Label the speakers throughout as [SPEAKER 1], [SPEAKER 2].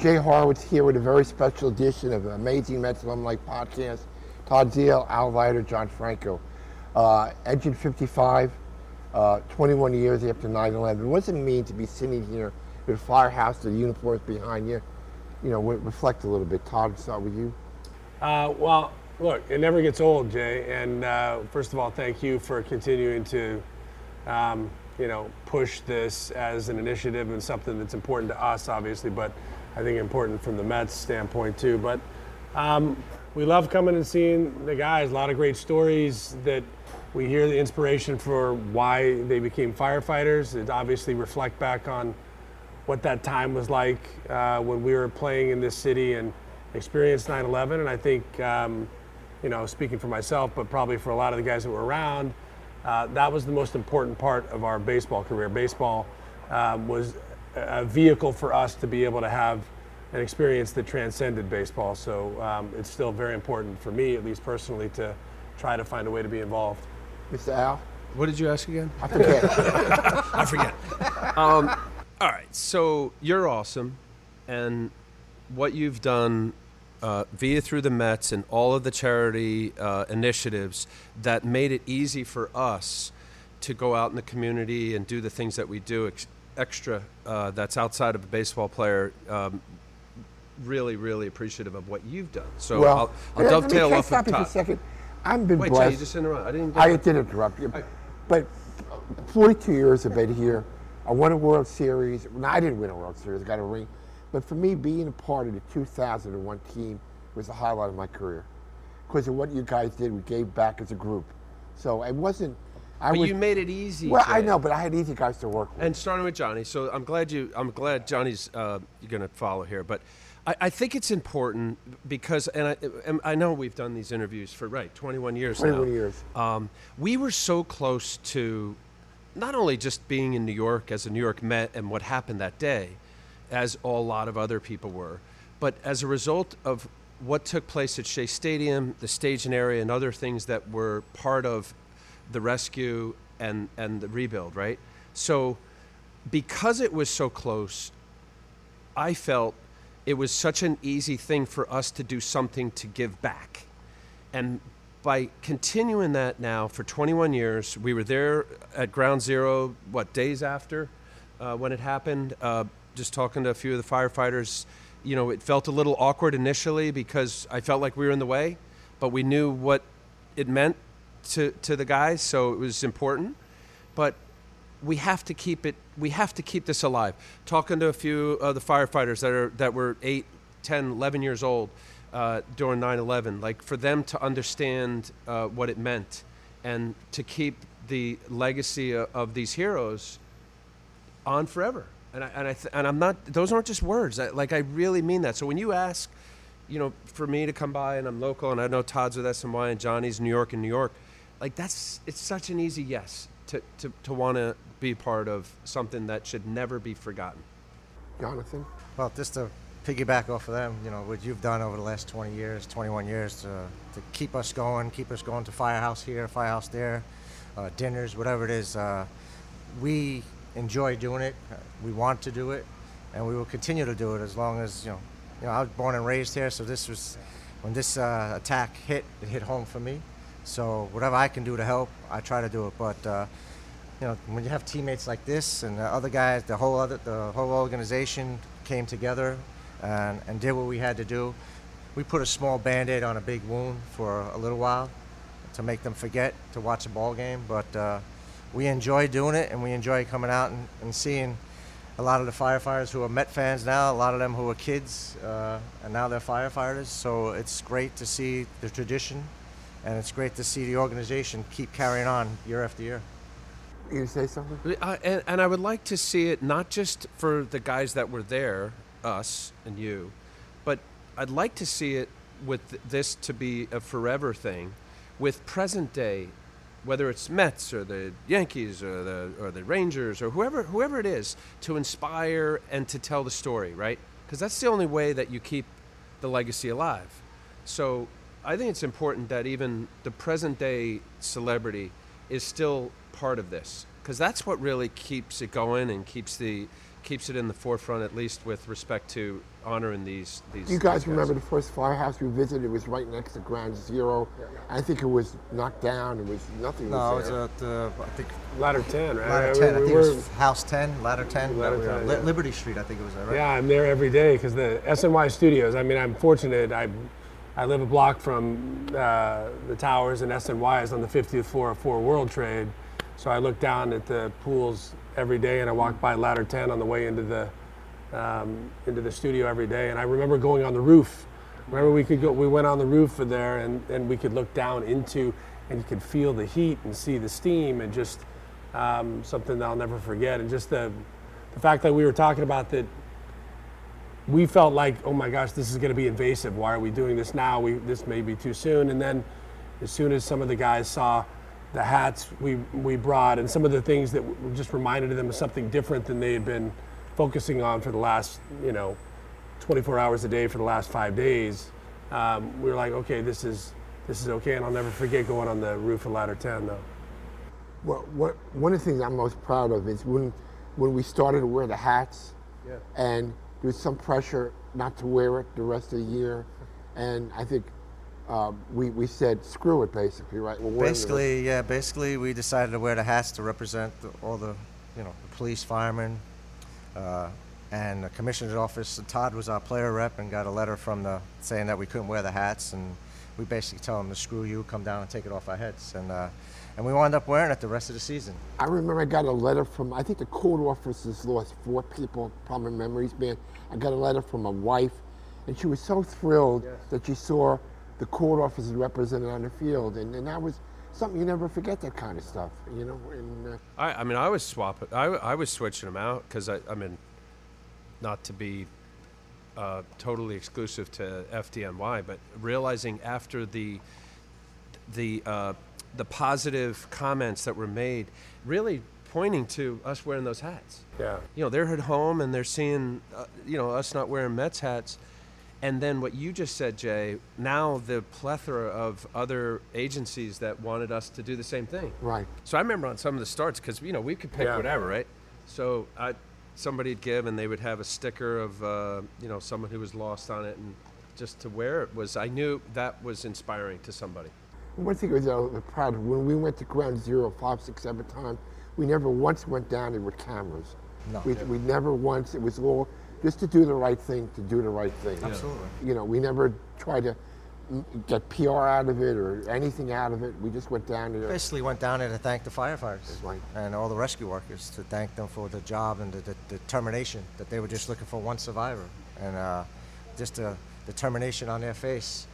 [SPEAKER 1] Jay Horwitz here with a very special edition of an Amazing Mets Alumni Podcast. Todd Zeile, Al Leiter, John Franco. Uh, Engine 55, uh, 21 years after 9-11. What does it mean to be sitting here with firehouse, the uniforms behind you? You know, reflect a little bit. Todd, start with you.
[SPEAKER 2] Uh, well, look, it never gets old, Jay. And uh, first of all, thank you for continuing to, um, you know, push this as an initiative and something that's important to us, obviously, but I think important from the Mets standpoint too. But um, we love coming and seeing the guys. A lot of great stories that we hear the inspiration for why they became firefighters. It obviously reflect back on what that time was like uh, when we were playing in this city and experienced 9/11. And I think, um, you know, speaking for myself, but probably for a lot of the guys that were around, uh, that was the most important part of our baseball career. Baseball um, was a vehicle for us to be able to have an experience that transcended baseball. So um, it's still very important for me, at least personally, to try to find a way to be involved.
[SPEAKER 1] Mr. Al?
[SPEAKER 3] What did you ask again?
[SPEAKER 1] I forget.
[SPEAKER 3] I forget. Um, all right, so you're awesome, and what you've done uh, via through the Mets and all of the charity uh, initiatives that made it easy for us to go out in the community and do the things that we do ex- extra uh, that's outside of a baseball player. Um, really, really appreciative of what you've done. So
[SPEAKER 1] well,
[SPEAKER 3] I'll, I'll dovetail
[SPEAKER 1] let
[SPEAKER 3] off
[SPEAKER 1] stop
[SPEAKER 3] of top.
[SPEAKER 1] a second. I've been
[SPEAKER 3] Wait,
[SPEAKER 1] blessed.
[SPEAKER 3] Jay, you just interrupt. I didn't.
[SPEAKER 1] I did interrupt you, but 42 years of it here. I won a World Series. No, I didn't win a World Series. I got a ring. But for me, being a part of the 2001 team was the highlight of my career because of what you guys did. We gave back as a group. So it wasn't. I
[SPEAKER 3] But
[SPEAKER 1] was,
[SPEAKER 3] you made it easy.
[SPEAKER 1] Well, I know, but I had easy guys to work with.
[SPEAKER 3] And starting with Johnny, so I'm glad you. I'm glad Johnny's uh, going to follow here, but I, I think it's important because, and I, and I know we've done these interviews for right 21 years
[SPEAKER 1] 21
[SPEAKER 3] now.
[SPEAKER 1] years.
[SPEAKER 3] Um, we were so close to not only just being in New York as a New York Met and what happened that day, as a lot of other people were, but as a result of what took place at Shea Stadium, the staging area, and other things that were part of the rescue and, and the rebuild, right? So, because it was so close, I felt it was such an easy thing for us to do something to give back. And by continuing that now for 21 years, we were there at ground zero, what, days after uh, when it happened, uh, just talking to a few of the firefighters. You know, it felt a little awkward initially because I felt like we were in the way, but we knew what it meant to, to the guys, so it was important. But we have to keep it we have to keep this alive. Talking to a few of the firefighters that are that were 8 10 11 years old uh, during 9-11 like for them to understand uh, what it meant and to keep the legacy of, of these heroes on forever. And, I, and, I th- and i'm not those aren't just words. I, like i really mean that. So when you ask you know for me to come by and i'm local and i know todd's with SNY and johnny's new york and new york like that's it's such an easy yes to, to, to want to be part of something that should never be forgotten.
[SPEAKER 1] Jonathan?
[SPEAKER 4] Well, just to piggyback off of them, you know, what you've done over the last 20 years, 21 years to, to keep us going, keep us going to Firehouse here, Firehouse there, uh, dinners, whatever it is. Uh, we enjoy doing it. Uh, we want to do it, and we will continue to do it as long as, you know, you know, I was born and raised here, so this was, when this uh, attack hit, it hit home for me. So whatever I can do to help, I try to do it. But uh, you know, when you have teammates like this and the other guys, the whole other, the whole organization came together and, and did what we had to do. We put a small band-aid on a big wound for a little while to make them forget to watch a ball game. But uh, we enjoy doing it, and we enjoy coming out and, and seeing a lot of the firefighters who are Met fans now, a lot of them who are kids, uh, and now they're firefighters. So it's great to see the tradition, and it's great to see the organization keep carrying on year after year.
[SPEAKER 1] You say something?
[SPEAKER 3] Uh, and, and I would like to see it not just for the guys that were there, us and you, but I'd like to see it with this to be a forever thing, with present day, whether it's Mets or the Yankees or the or the Rangers or whoever whoever it is, to inspire and to tell the story, right? Because that's the only way that you keep the legacy alive. So I think it's important that even the present day celebrity is still part of this because that's what really keeps it going and keeps the keeps it in the forefront, at least with respect to honoring these these.
[SPEAKER 1] You guys
[SPEAKER 3] these
[SPEAKER 1] remember the first firehouse we visited? Was right next to Ground Zero. I think it was knocked down. It was nothing.
[SPEAKER 4] No, it
[SPEAKER 1] was
[SPEAKER 4] was at uh, I think
[SPEAKER 2] Ladder 10, right?
[SPEAKER 4] ladder
[SPEAKER 2] I
[SPEAKER 4] ten. I
[SPEAKER 2] mean,
[SPEAKER 4] think
[SPEAKER 2] we
[SPEAKER 4] it was house ten, ladder ten.
[SPEAKER 2] Ladder
[SPEAKER 4] that we
[SPEAKER 2] 10, yeah.
[SPEAKER 4] Liberty Street, I think it was. Right?
[SPEAKER 2] Yeah, I'm there every day because the SNY studios. I mean, I'm fortunate. I I live a block from uh, the towers, and SNY is on the 50th floor of Four World Trade. So I look down at the pools every day, and I walk by Ladder 10 on the way into the um, into the studio every day. And I remember going on the roof. Remember, we could go. We went on the roof of there, and and we could look down into, and you could feel the heat and see the steam, and just um, something that I'll never forget. And just the the fact that we were talking about that we felt like, oh my gosh, this is going to be invasive. Why are we doing this now? We this may be too soon. And then, as soon as some of the guys saw the hats we we brought and some of the things that w- just reminded them of something different than they had been focusing on for the last, you know, 24 hours a day for the last five days, um, we were like, okay, this is this is okay. And I'll never forget going on the roof of Ladder 10 though.
[SPEAKER 1] Well, what, one of the things I'm most proud of is when, when we started to wear the hats, and there was some pressure not to wear it the rest of the year, and I think uh, we, we said screw it basically, right?
[SPEAKER 4] Basically, yeah. Basically, we decided to wear the hats to represent the, all the, you know, the police, firemen, uh, and the commissioner's office. Todd was our player rep and got a letter from the saying that we couldn't wear the hats, and we basically tell him to screw you, come down and take it off our heads, and uh, and we wound up wearing it the rest of the season.
[SPEAKER 1] I remember I got a letter from, I think the court officers lost four people, probably memories, man. I got a letter from my wife, and she was so thrilled that she saw the court officers represented on the field. And, and that was something you never forget that kind of stuff, you know? And, uh,
[SPEAKER 3] I, I mean, I was swapping. I, I was switching them out because I, I mean, not to be uh, totally exclusive to FDNY, but realizing after the the uh, the positive comments that were made, really pointing to us wearing those hats.
[SPEAKER 2] Yeah.
[SPEAKER 3] You know, they're at home and they're seeing, uh, you know, us not wearing Mets hats. And then what you just said, Jay, now the plethora of other agencies that wanted us to do the same thing.
[SPEAKER 1] right.
[SPEAKER 3] So I remember on some of the starts because you know we could pick
[SPEAKER 2] Yeah.
[SPEAKER 3] whatever, right? So I, somebody'd give and they would have a sticker of uh, you know someone who was lost on it, and just to wear it was I knew that was inspiring to somebody.
[SPEAKER 1] One thing I was uh, proud of, when we went to ground zero five, six, seven times, we never once went down there with cameras.
[SPEAKER 4] No.
[SPEAKER 1] We, we never once, it was all just to do the right thing, to do the right thing.
[SPEAKER 4] Absolutely.
[SPEAKER 1] You know, we never tried to get PR out of it or anything out of it. We just went down there.
[SPEAKER 4] Basically, went down there to thank the firefighters
[SPEAKER 1] Right.
[SPEAKER 4] and all the rescue workers to thank them for the job and the, the, determination that they were just looking for one survivor, and uh, just the determination on their face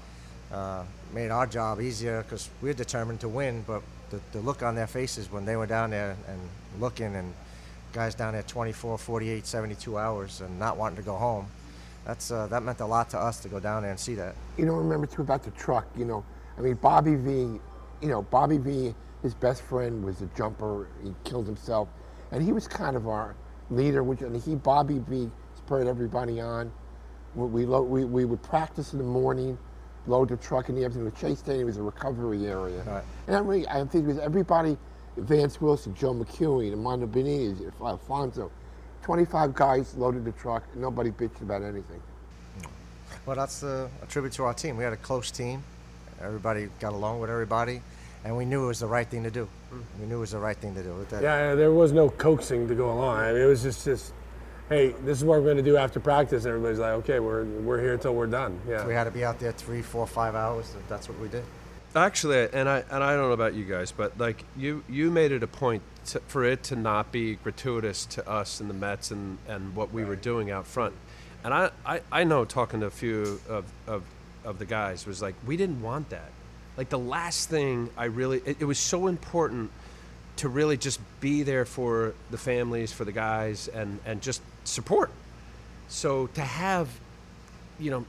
[SPEAKER 4] uh, made our job easier because we're determined to win. But the, the look on their faces when they were down there and looking, and guys down there 24, 48, 72 hours and not wanting to go home, that's uh, that meant a lot to us to go down there and see that.
[SPEAKER 1] you know, remember too about the truck. You know, I mean, Bobby V. You know, Bobby V. His best friend was a jumper. He killed himself, and he was kind of our leader. Which and he, Bobby V. spurred everybody on. We we, we would practice in the morning, load the truck in the afternoon. The Shea Stadium was a recovery area,
[SPEAKER 4] Right.
[SPEAKER 1] and I, really, I think it was everybody. Vance Wilson, Joe McEwing, Armando Benitez, Alfonzo. 25 guys loaded the truck. Nobody bitched about anything.
[SPEAKER 4] Well, that's uh, a tribute to our team. We had a close team. Everybody got along with everybody, and we knew it was the right thing to do. We knew it was the right thing to do. That-
[SPEAKER 2] Yeah, there was no coaxing to go along. I mean, it was just, just, hey, this is what we're going to do after practice. And everybody's like, okay, we're, we're here until we're done. Yeah.
[SPEAKER 4] We had to be out there three, four, five hours. That's what we did.
[SPEAKER 3] Actually, and I and I don't know about you guys, but like you you made it a point to, for it to not be gratuitous to us and the Mets and, and what we were doing out front. And I, I, I know talking to a few of, of, of the guys was like we didn't want that. Like the last thing I really it, it was so important to really just be there for the families, for the guys and, and just support. So to have you know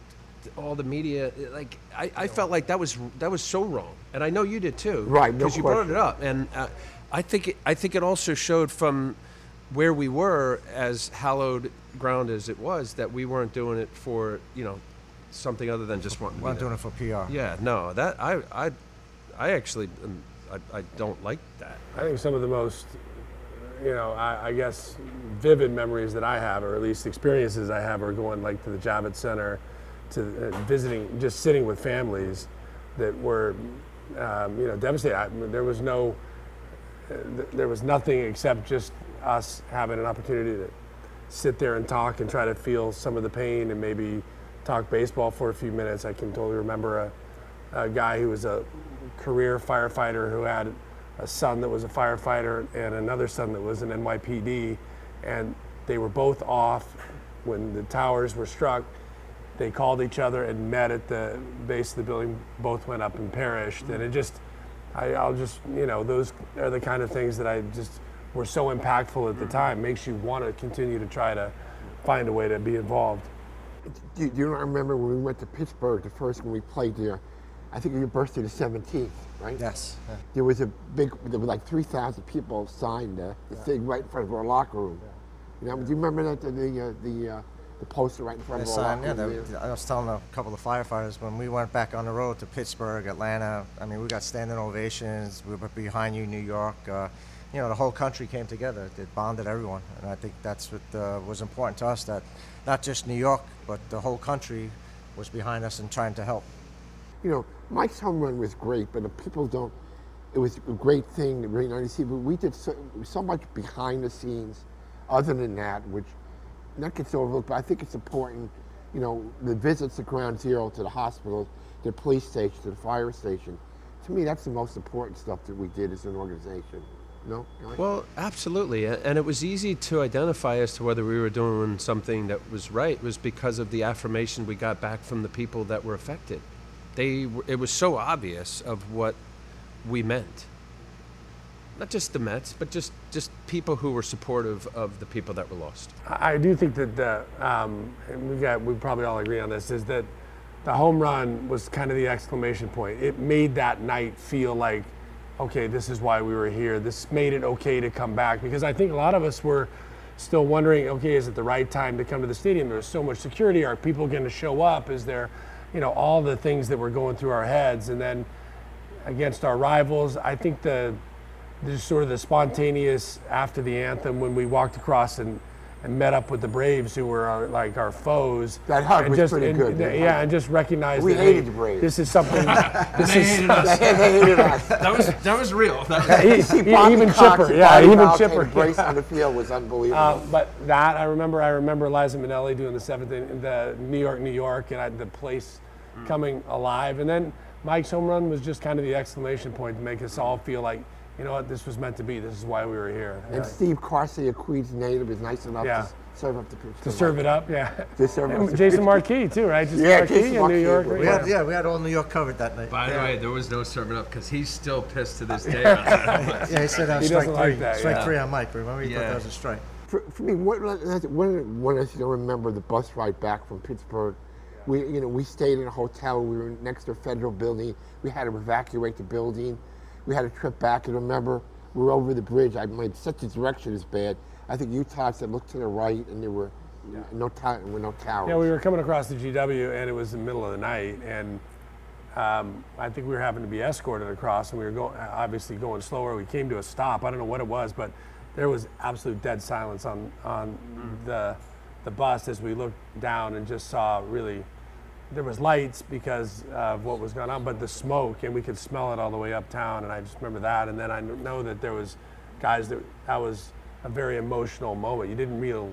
[SPEAKER 3] all the media like I, I felt like that was that was so wrong. And i know you did too.
[SPEAKER 1] Right, no
[SPEAKER 3] because you brought it up. And uh, i think it, i think it also showed from where we were as hallowed ground as it was that we weren't doing it for you know something other than just one
[SPEAKER 4] We weren't doing it for PR.
[SPEAKER 3] yeah no that i i i actually um, I, I don't like that.
[SPEAKER 2] I think some of the most you know, I, I guess vivid memories that I have, or at least experiences I have, are going like to the Javits Center, to uh, visiting, just sitting with families that were, um, you know, devastated. I, there was no, uh, th- there was nothing except just us having an opportunity to sit there and talk and try to feel some of the pain and maybe talk baseball for a few minutes. I can totally remember a, a guy who was a career firefighter who had a son that was a firefighter and another son that was an NYPD, and they were both off when the towers were struck. They called each other and met at the base of the building. Both went up and perished, and it just, I, I'll just, you know, those are the kind of things that I just were so impactful at the time. Makes you want to continue to try to find a way to be involved.
[SPEAKER 1] Do, you remember when we went to Pittsburgh, the first when we played there? I think your birthday the 17th, right?
[SPEAKER 4] Yes. yeah.
[SPEAKER 1] There was a big, there were like 3,000 people signed uh, the thing right in front of our locker room. You know, do you remember that, the, the, uh, the, uh, the poster right in front of our locker
[SPEAKER 4] yeah,
[SPEAKER 1] room? there?
[SPEAKER 4] I was telling a couple of firefighters when we went back on the road to Pittsburgh, Atlanta. I mean, we got standing ovations. We were behind you, New York. Uh, you know, the whole country came together. It bonded everyone, and I think that's what uh, was important to us. That not just New York, but the whole country was behind us and trying to help.
[SPEAKER 1] you know, Mike's home run was great, but the people don't. It was a great thing, really nice to see. But we did so, so much behind the scenes, other than that, which not gets overlooked. But I think it's important. You know, the visits to Ground Zero, to the hospitals, to the police station, to the fire station. To me, that's the most important stuff that we did as an organization. No?
[SPEAKER 3] Well, absolutely. And it was easy to identify as to whether we were doing something that was right was because of the affirmation we got back from the people that were affected. They it was so obvious of what we meant. Not just the Mets, but just just people who were supportive of the people that were lost.
[SPEAKER 2] I do think that the, um, we got, we probably all agree on this, is that the home run was kind of the exclamation point. It made that night feel like, okay, this is why we were here. This made it okay to come back because I think a lot of us were still wondering, okay, is it the right time to come to the stadium? There's so much security. Are people going to show up? Is there, you know, all the things that were going through our heads, and then against our rivals, I think the just sort of the spontaneous after the anthem when we walked across and, and met up with the Braves who were our, like our foes.
[SPEAKER 1] That hug
[SPEAKER 2] and
[SPEAKER 1] was
[SPEAKER 2] just,
[SPEAKER 1] pretty
[SPEAKER 2] and-
[SPEAKER 1] good, that
[SPEAKER 2] Yeah, and just recognize
[SPEAKER 1] We
[SPEAKER 2] that,
[SPEAKER 1] hated
[SPEAKER 2] hey,
[SPEAKER 1] the Braves.
[SPEAKER 2] This is something. this is
[SPEAKER 1] they hated us.
[SPEAKER 3] That was that was real.
[SPEAKER 2] he-
[SPEAKER 1] See
[SPEAKER 2] he-
[SPEAKER 1] Bobby
[SPEAKER 2] even
[SPEAKER 1] Cox
[SPEAKER 2] chipper. Yeah,
[SPEAKER 1] Bobby
[SPEAKER 2] even
[SPEAKER 1] Boucher
[SPEAKER 2] chipper.
[SPEAKER 1] embrace
[SPEAKER 2] yeah.
[SPEAKER 1] on the field was unbelievable.
[SPEAKER 2] Um, but that I remember. I remember Liza Minnelli doing the seventh in the New York, New York, and I, the place coming alive. And then Mike's home run was just kind of the exclamation point to make us all feel like, you know what, this was meant to be. This is why we were here.
[SPEAKER 1] And
[SPEAKER 2] Yeah.
[SPEAKER 1] Steve Karsay, a Queens native, is nice enough
[SPEAKER 2] Yeah.
[SPEAKER 1] to serve up the pitch.
[SPEAKER 2] to serve it up, yeah.
[SPEAKER 1] To serve up
[SPEAKER 2] And
[SPEAKER 1] the
[SPEAKER 2] Jason
[SPEAKER 1] pitch.
[SPEAKER 2] Marquis too, right? Jason
[SPEAKER 1] Yeah,
[SPEAKER 2] Marquis
[SPEAKER 1] Jason
[SPEAKER 2] in New York.
[SPEAKER 1] We
[SPEAKER 4] We
[SPEAKER 2] yeah.
[SPEAKER 4] had, yeah, we had all New York covered that night.
[SPEAKER 3] By the way, there was no serving up because he's still pissed to this day. about.
[SPEAKER 4] Yeah, he said uh,
[SPEAKER 2] He
[SPEAKER 4] strike three.
[SPEAKER 2] like that,
[SPEAKER 4] strike
[SPEAKER 2] yeah.
[SPEAKER 4] three on Mike. Remember, he thought that was a strike.
[SPEAKER 1] For, for me, what, when, when I still remember the bus ride back from Pittsburgh, we, you know, we stayed in a hotel. We were next to a federal building. We had to evacuate the building. We had a trip back, and remember, we were over the bridge. I made such a direction is bad. I think Utah said look to the right, and there were no tower, were no towers.
[SPEAKER 2] Yeah, we were coming across the GW, and it was in the middle of the night, and um, I think we were having to be escorted across, and we were going obviously going slower. We came to a stop. I don't know what it was, but there was absolute dead silence on on the the bus as we looked down and just saw really. There was lights because of what was going on, but the smoke, and we could smell it all the way uptown. And I just remember that. And then I know that there was guys that that was a very emotional moment. You didn't real,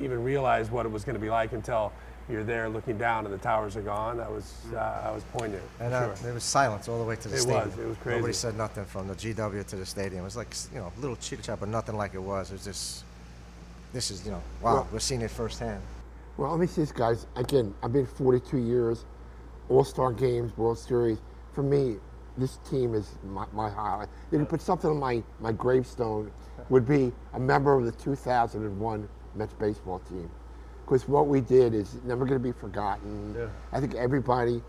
[SPEAKER 2] even realize what it was going to be like until you're there looking down and the towers are gone. That was uh, that was poignant.
[SPEAKER 4] And uh,
[SPEAKER 2] sure.
[SPEAKER 4] there was silence all the way to the
[SPEAKER 2] It
[SPEAKER 4] stadium.
[SPEAKER 2] was. It was crazy.
[SPEAKER 4] Nobody said nothing from the GW to the stadium. It was like you know, a little chit chat, but nothing like it was. It was just, this is you know, wow,
[SPEAKER 1] Well-
[SPEAKER 4] we're seeing it firsthand.
[SPEAKER 1] Well, let me see this, guys. Again, I've been 42 years, All Star games, World Series. For me, this team is my, my highlight. You can put something on my, my gravestone, would be a member of the 2001 Mets baseball team. Because what we did is never going to be forgotten.
[SPEAKER 2] Yeah.
[SPEAKER 1] I think everybody,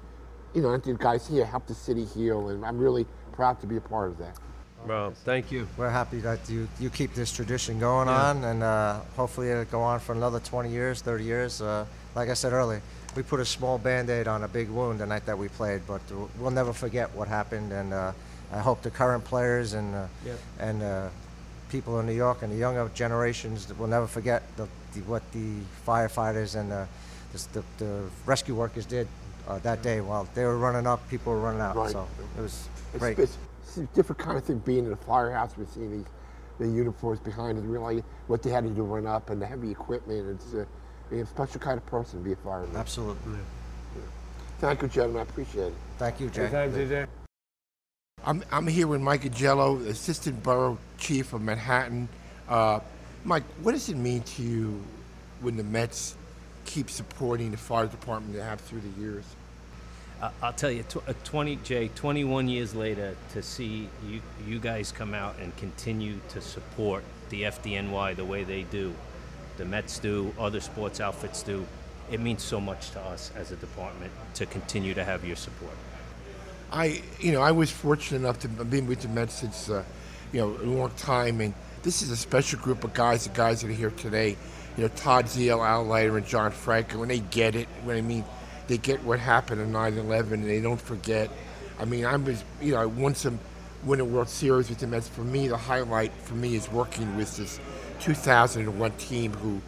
[SPEAKER 1] you know, I think the guys here helped the city heal, and I'm really proud to be a part of that.
[SPEAKER 3] Well, thank you.
[SPEAKER 4] We're happy that you, you keep this tradition going on, and uh, hopefully it'll go on for another 20 years, 30 years. Uh, like I said earlier, we put a small band-aid on a big wound the night that we played, but we'll never forget what happened. And uh, I hope the current players and uh,
[SPEAKER 3] Yep.
[SPEAKER 4] and uh, people in New York and the younger generations will never forget the, the, what the firefighters and the, the, the rescue workers did uh, that day while they were running up, people were running out.
[SPEAKER 1] Right.
[SPEAKER 4] So it was
[SPEAKER 1] It's,
[SPEAKER 4] great.
[SPEAKER 1] it's, it's a different kind of thing being in a firehouse. We see these the uniforms behind us, really what they had to do run up and the heavy equipment. It's a, a special kind of person to be a fireman.
[SPEAKER 4] Absolutely.
[SPEAKER 1] Thank you, gentlemen. I appreciate it.
[SPEAKER 4] Thank you, Jay.
[SPEAKER 2] Anytime, JJ.
[SPEAKER 1] I'm, I'm here with Mike Agello, Assistant Borough Chief of Manhattan. Uh, Mike, what does it mean to you when the Mets keep supporting the fire department they have through the years?
[SPEAKER 5] I- I'll tell you, tw- uh, 20 Jay, 21 years later, to see you you guys come out and continue to support the FDNY the way they do, the Mets do, other sports outfits do, it means so much to us as a department to continue to have your support.
[SPEAKER 1] I, you know, I was fortunate enough to be with the Mets since, uh, you know, a long time, and this is a special group of guys. The guys that are here today, you know, Todd Zeile, Al Leiter, and John Franco, and they get it. You know What I mean, they get what happened in 9/11, and they don't forget. I mean, I was, you know, I won some, win a World Series with the Mets. For me, the highlight for me is working with this 2001 team who,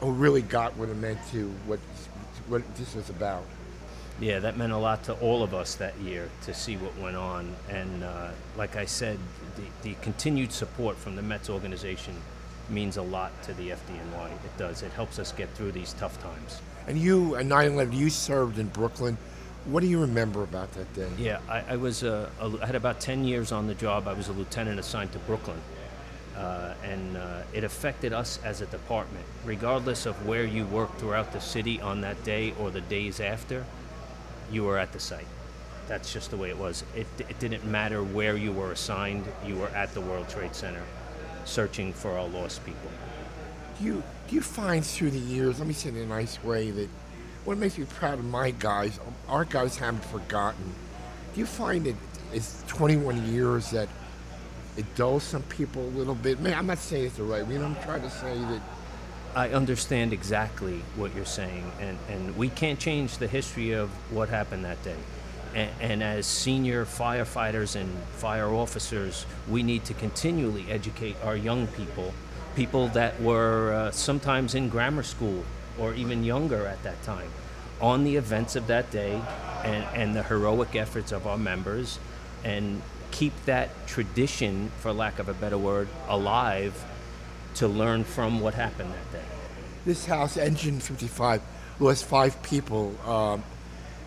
[SPEAKER 1] who really got what it meant to what, what this was about.
[SPEAKER 5] Yeah, that meant a lot to all of us that year to see what went on. And uh, like I said, the, the continued support from the Mets organization means a lot to the FDNY. It does. It helps us get through these tough times.
[SPEAKER 1] And you, at 9 11, you served in Brooklyn. What do you remember about that day?
[SPEAKER 5] Yeah, I, I was uh, a, I had about 10 years on the job. I was a lieutenant assigned to Brooklyn. Uh, and uh, it affected us as a department. Regardless of where you worked throughout the city on that day or the days after, you were at the site. That's just the way it was. It, it didn't matter where you were assigned, you were at the World Trade Center searching for our lost people.
[SPEAKER 1] Do you, do you find through the years, let me say it in a nice way, that what makes me proud of my guys, our guys haven't forgotten. Do you find that it's 21 years that it dulls some people a little bit? Man, I'm not saying it's the right. You know, I'm trying to say that
[SPEAKER 5] I understand exactly what you're saying, and, and we can't change the history of what happened that day. And, and as senior firefighters and fire officers, we need to continually educate our young people, people that were uh, sometimes in grammar school or even younger at that time, on the events of that day and, and the heroic efforts of our members, and keep that tradition, for lack of a better word, alive to learn from what happened that day.
[SPEAKER 1] this house, Engine 55, lost five people. Um,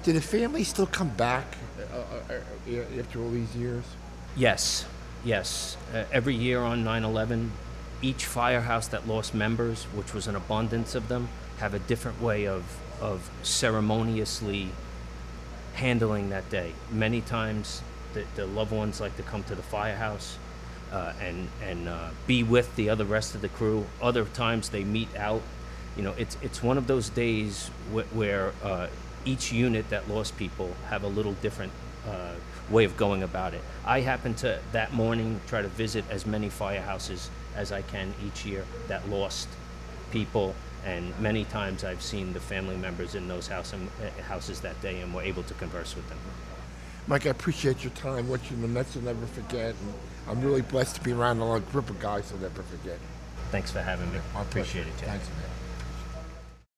[SPEAKER 1] did the family still come back uh, uh, uh, after all these years?
[SPEAKER 5] Yes, yes. Uh, every year on 9 11, each firehouse that lost members, which was an abundance of them, have a different way of, of ceremoniously handling that day. Many times, the, the loved ones like to come to the firehouse uh, and and uh, be with the other rest of the crew. Other times, they meet out. You know, it's it's one of those days wh- where uh, each unit that lost people have a little different uh, way of going about it. I happen to that morning try to visit as many firehouses as I can each year that lost people, and many times I've seen the family members in those house and, uh, houses that day, and we're able to converse with them.
[SPEAKER 1] Mike, I appreciate your time. What you the Mets will never forget. And I'm really blessed to be around a group of guys who'll never forget.
[SPEAKER 5] Thanks for having me.
[SPEAKER 1] I
[SPEAKER 5] Appreciate it. Jack.
[SPEAKER 1] Thanks, man.